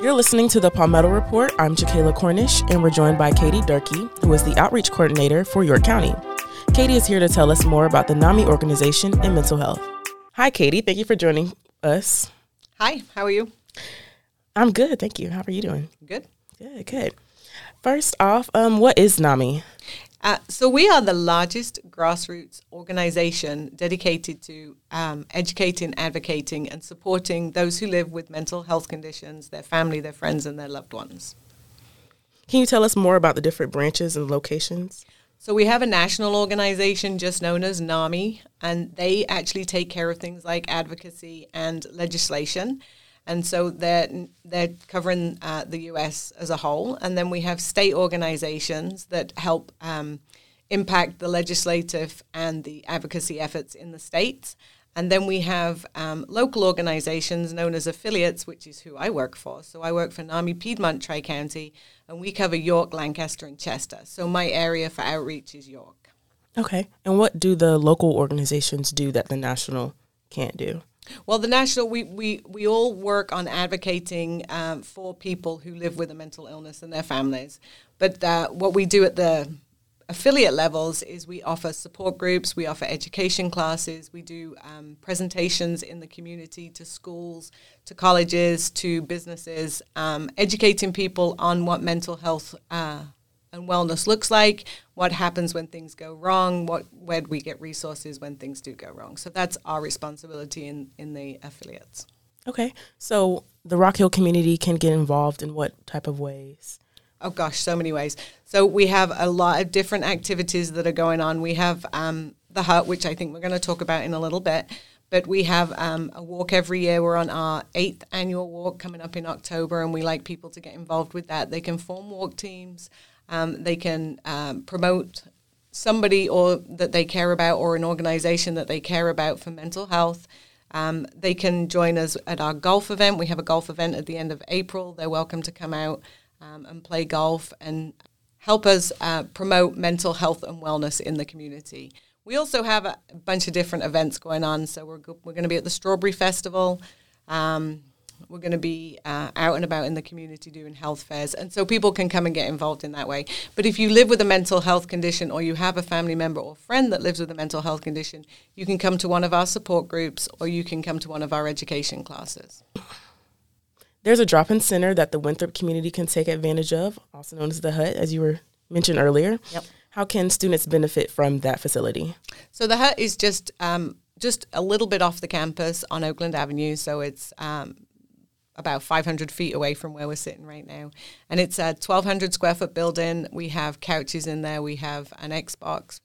You're listening to the Palmetto Report. I'm Jacayla Cornish, and we're joined by Katie Durkee, who is the outreach coordinator for York County. Katie is here to tell us more about the NAMI organization and mental health. Hi, Katie. Thank you for joining us. Hi, how are you? I'm good, thank you. How are you doing? Good. Good, good. First off, um, what is NAMI? Uh, so we are the largest grassroots organization dedicated to um, educating, advocating, and supporting those who live with mental health conditions, their family, their friends, and their loved ones. Can you tell us more about the different branches and locations? So we have a national organization just known as NAMI, and they actually take care of things like advocacy and legislation. And so they're, they're covering uh, the US as a whole. And then we have state organizations that help um, impact the legislative and the advocacy efforts in the states. And then we have um, local organizations known as affiliates, which is who I work for. So I work for NAMI Piedmont Tri County, and we cover York, Lancaster, and Chester. So my area for outreach is York. Okay. And what do the local organizations do that the national can't do? Well, the national, we, we, we all work on advocating um, for people who live with a mental illness and their families. But uh, what we do at the affiliate levels is we offer support groups, we offer education classes, we do um, presentations in the community to schools, to colleges, to businesses, um, educating people on what mental health uh, and wellness looks like, what happens when things go wrong, what where we get resources when things do go wrong. So that's our responsibility in, in the affiliates. Okay. So the Rock Hill community can get involved in what type of ways? Oh gosh, so many ways. So we have a lot of different activities that are going on. We have um, the hut, which I think we're going to talk about in a little bit. But we have um, a walk every year. We're on our eighth annual walk coming up in October, and we like people to get involved with that. They can form walk teams. Um, they can um, promote somebody or that they care about or an organization that they care about for mental health. Um, they can join us at our golf event. We have a golf event at the end of April. They're welcome to come out um, and play golf and help us uh, promote mental health and wellness in the community. We also have a bunch of different events going on. So we're, go- we're going to be at the Strawberry Festival. Um, we're going to be uh, out and about in the community doing health fairs. And so people can come and get involved in that way. But if you live with a mental health condition or you have a family member or friend that lives with a mental health condition, you can come to one of our support groups or you can come to one of our education classes. There's a drop in center that the Winthrop community can take advantage of, also known as the Hut, as you were mentioned earlier. Yep. How can students benefit from that facility? So the hut is just um, just a little bit off the campus on Oakland Avenue. So it's um, about 500 feet away from where we're sitting right now. And it's a 1,200 square foot building. We have couches in there. We have an Xbox.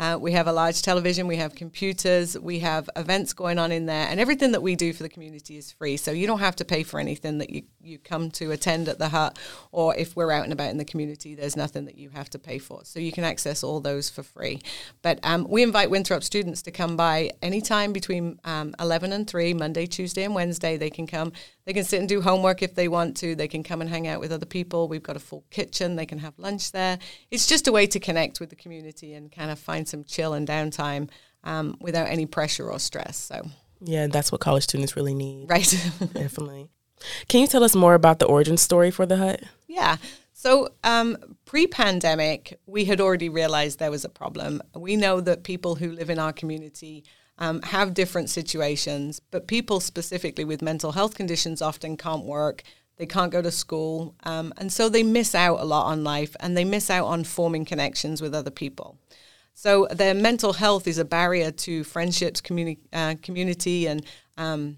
Uh, we have a large television. We have computers. We have events going on in there. And everything that we do for the community is free. So you don't have to pay for anything that you, you come to attend at the hut. Or if we're out and about in the community, there's nothing that you have to pay for. So you can access all those for free. But um, we invite Winthrop students to come by anytime between um, 11 and 3, Monday, Tuesday, and Wednesday. They can come. They can sit and do homework if they want to. They can come and hang out with other people. We've got a full kitchen. They can have lunch there. It's just a way to connect with the community and kind of find some chill and downtime um, without any pressure or stress. So, Yeah, that's what college students really need. right. Definitely. Can you tell us more about the origin story for the Hut? Yeah. So, um, pre pandemic, we had already realized there was a problem. We know that people who live in our community um, have different situations, but people specifically with mental health conditions often can't work. They can't go to school. Um, and so they miss out a lot on life and they miss out on forming connections with other people. So their mental health is a barrier to friendships, communi- uh, community, and um,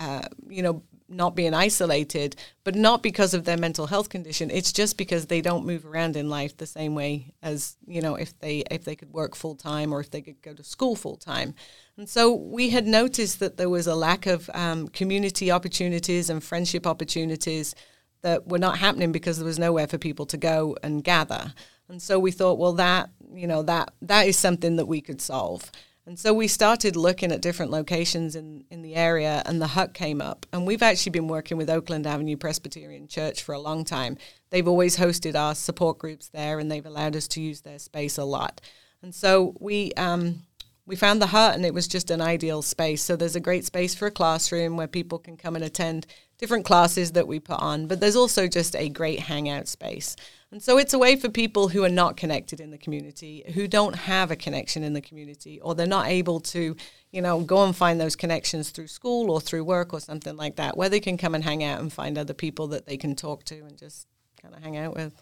uh, you know not being isolated, but not because of their mental health condition. It's just because they don't move around in life the same way as you know if they if they could work full time or if they could go to school full time. And so we had noticed that there was a lack of um, community opportunities and friendship opportunities that were not happening because there was nowhere for people to go and gather. And so we thought, well, that you know that that is something that we could solve. And so we started looking at different locations in, in the area, and the hut came up. And we've actually been working with Oakland Avenue Presbyterian Church for a long time. They've always hosted our support groups there, and they've allowed us to use their space a lot. And so we um, we found the hut, and it was just an ideal space. So there's a great space for a classroom where people can come and attend different classes that we put on, but there's also just a great hangout space. And so it's a way for people who are not connected in the community, who don't have a connection in the community, or they're not able to, you know, go and find those connections through school or through work or something like that, where they can come and hang out and find other people that they can talk to and just kind of hang out with.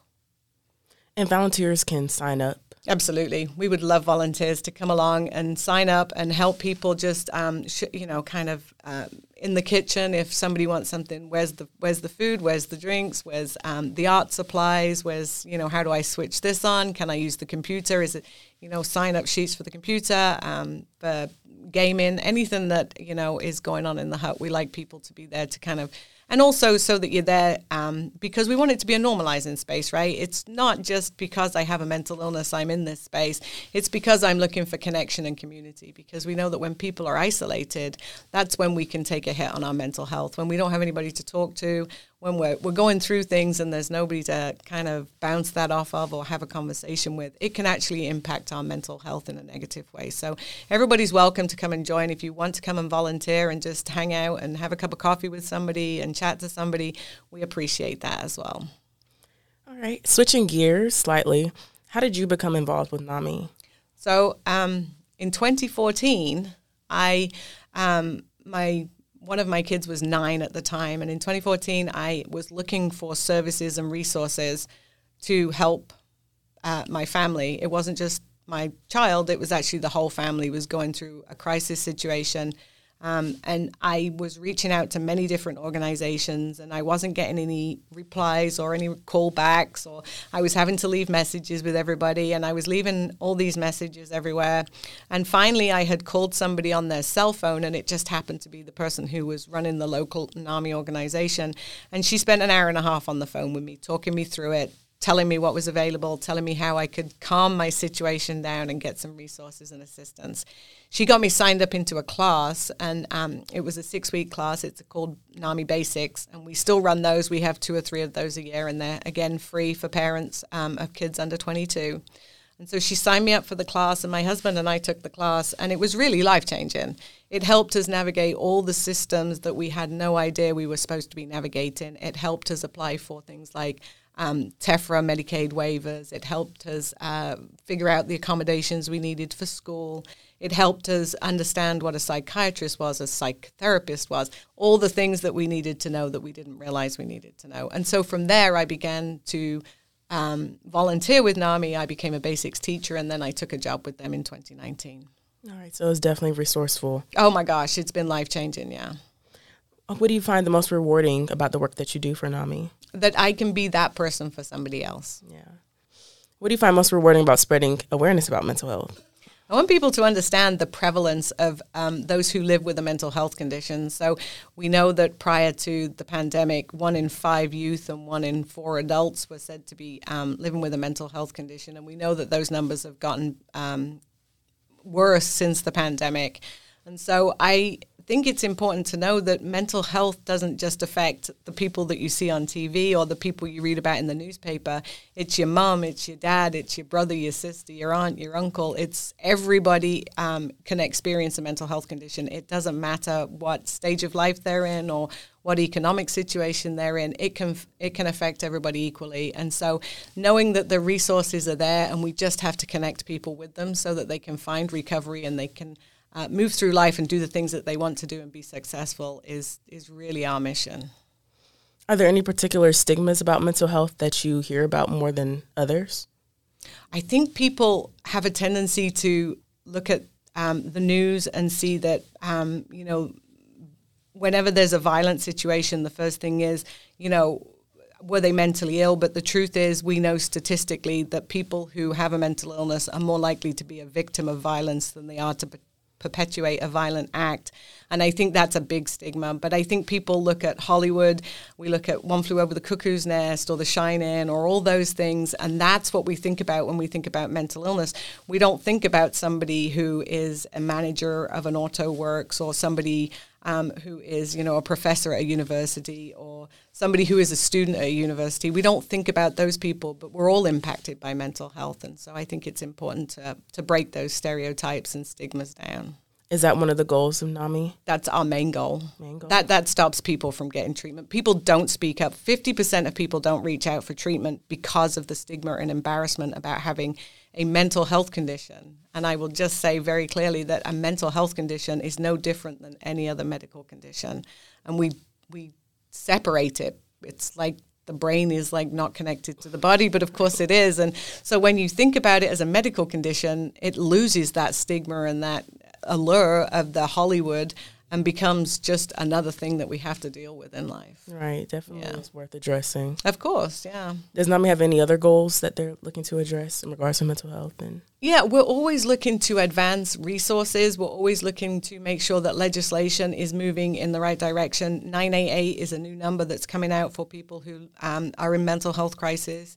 And volunteers can sign up Absolutely. We would love volunteers to come along and sign up and help people just, um, sh- you know, kind of um, in the kitchen if somebody wants something. Where's the where's the food? Where's the drinks? Where's um, the art supplies? Where's you know how do I switch this on? Can I use the computer? Is it you know sign up sheets for the computer? Um, for gaming, anything that you know is going on in the hut. We like people to be there to kind of and also so that you're there um, because we want it to be a normalizing space, right? It's not just because I have a mental illness I'm in this space. It's because I'm looking for connection and community. Because we know that when people are isolated, that's when we can take a hit on our mental health. When we don't have anybody to talk to, when we're, we're going through things and there's nobody to kind of bounce that off of or have a conversation with, it can actually impact our mental health in a negative way. So everybody's welcome to come and join. If you want to come and volunteer and just hang out and have a cup of coffee with somebody and chat to somebody, we appreciate that as well. All right. Switching gears slightly, how did you become involved with NAMI? So um, in 2014, I um, my one of my kids was nine at the time, and in 2014, I was looking for services and resources to help uh, my family. It wasn't just my child; it was actually the whole family was going through a crisis situation um, and I was reaching out to many different organizations and I wasn't getting any replies or any callbacks, or I was having to leave messages with everybody and I was leaving all these messages everywhere. And finally, I had called somebody on their cell phone and it just happened to be the person who was running the local NAMI organization. And she spent an hour and a half on the phone with me, talking me through it, telling me what was available, telling me how I could calm my situation down and get some resources and assistance. She got me signed up into a class, and um, it was a six week class. It's called NAMI Basics, and we still run those. We have two or three of those a year, and they're again free for parents um, of kids under 22. And so she signed me up for the class, and my husband and I took the class, and it was really life changing. It helped us navigate all the systems that we had no idea we were supposed to be navigating. It helped us apply for things like um, TEFRA Medicaid waivers. It helped us uh, figure out the accommodations we needed for school. It helped us understand what a psychiatrist was, a psychotherapist was, all the things that we needed to know that we didn't realize we needed to know. And so from there, I began to um, volunteer with NAMI. I became a basics teacher, and then I took a job with them in 2019. All right, so it's definitely resourceful. Oh my gosh, it's been life changing, yeah. What do you find the most rewarding about the work that you do for NAMI? That I can be that person for somebody else. Yeah. What do you find most rewarding about spreading awareness about mental health? I want people to understand the prevalence of um, those who live with a mental health condition. So we know that prior to the pandemic, one in five youth and one in four adults were said to be um, living with a mental health condition, and we know that those numbers have gotten um, worse since the pandemic. And so I think it's important to know that mental health doesn't just affect the people that you see on TV or the people you read about in the newspaper. It's your mom, it's your dad, it's your brother, your sister, your aunt, your uncle. It's everybody um, can experience a mental health condition. It doesn't matter what stage of life they're in or what economic situation they're in. It can it can affect everybody equally. And so, knowing that the resources are there, and we just have to connect people with them so that they can find recovery and they can uh, move through life and do the things that they want to do and be successful is is really our mission. Are there any particular stigmas about mental health that you hear about more than others? I think people have a tendency to look at um, the news and see that um, you know whenever there's a violent situation, the first thing is you know were they mentally ill? But the truth is, we know statistically that people who have a mental illness are more likely to be a victim of violence than they are to perpetuate a violent act. And I think that's a big stigma. But I think people look at Hollywood, we look at One Flew Over the Cuckoo's Nest or The Shining or all those things. And that's what we think about when we think about mental illness. We don't think about somebody who is a manager of an auto works or somebody um, who is, you know, a professor at a university or somebody who is a student at a university. We don't think about those people, but we're all impacted by mental health, and so I think it's important to to break those stereotypes and stigmas down. Is that one of the goals of NAMI? That's our main goal. Main goal. That that stops people from getting treatment. People don't speak up. Fifty percent of people don't reach out for treatment because of the stigma and embarrassment about having a mental health condition. And I will just say very clearly that a mental health condition is no different than any other medical condition, and we we separate it. It's like the brain is like not connected to the body, but of course it is. And so when you think about it as a medical condition, it loses that stigma and that allure of the Hollywood and becomes just another thing that we have to deal with in life. Right, definitely Yeah. it's worth addressing. Of course, yeah. Does NAMI have any other goals that they're looking to address in regards to mental health? And Yeah, we're always looking to advance resources. We're always looking to make sure that legislation is moving in the right direction. 988 is a new number that's coming out for people who um, are in mental health crisis.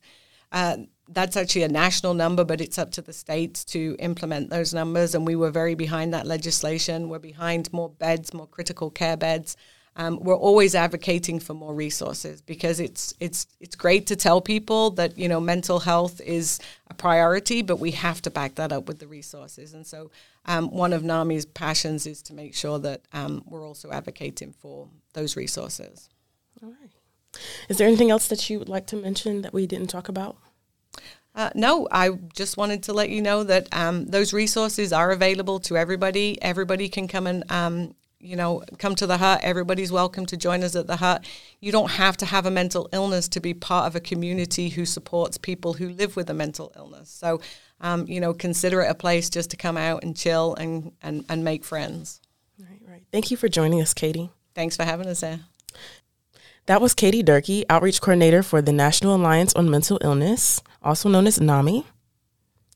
Uh, that's actually a national number, but it's up to the states to implement those numbers. And we were very behind that legislation. We're behind more beds, more critical care beds. Um, we're always advocating for more resources because it's it's it's great to tell people that you know mental health is a priority, but we have to back that up with the resources. And so, um, one of NAMI's passions is to make sure that um, we're also advocating for those resources. all right. Is there anything else that you would like to mention that we didn't talk about? Uh, no, I just wanted to let you know that um, those resources are available to everybody. Everybody can come and um, you know come to the hut. Everybody's welcome to join us at the hut. You don't have to have a mental illness to be part of a community who supports people who live with a mental illness. So um, you know, consider it a place just to come out and chill and and, and make friends. Right, right. Thank you for joining us, Katie. Thanks for having us there. That was Katie Durkee, Outreach Coordinator for the National Alliance on Mental Illness, also known as NAMI,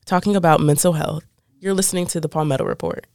talking about mental health. You're listening to the Palmetto Report.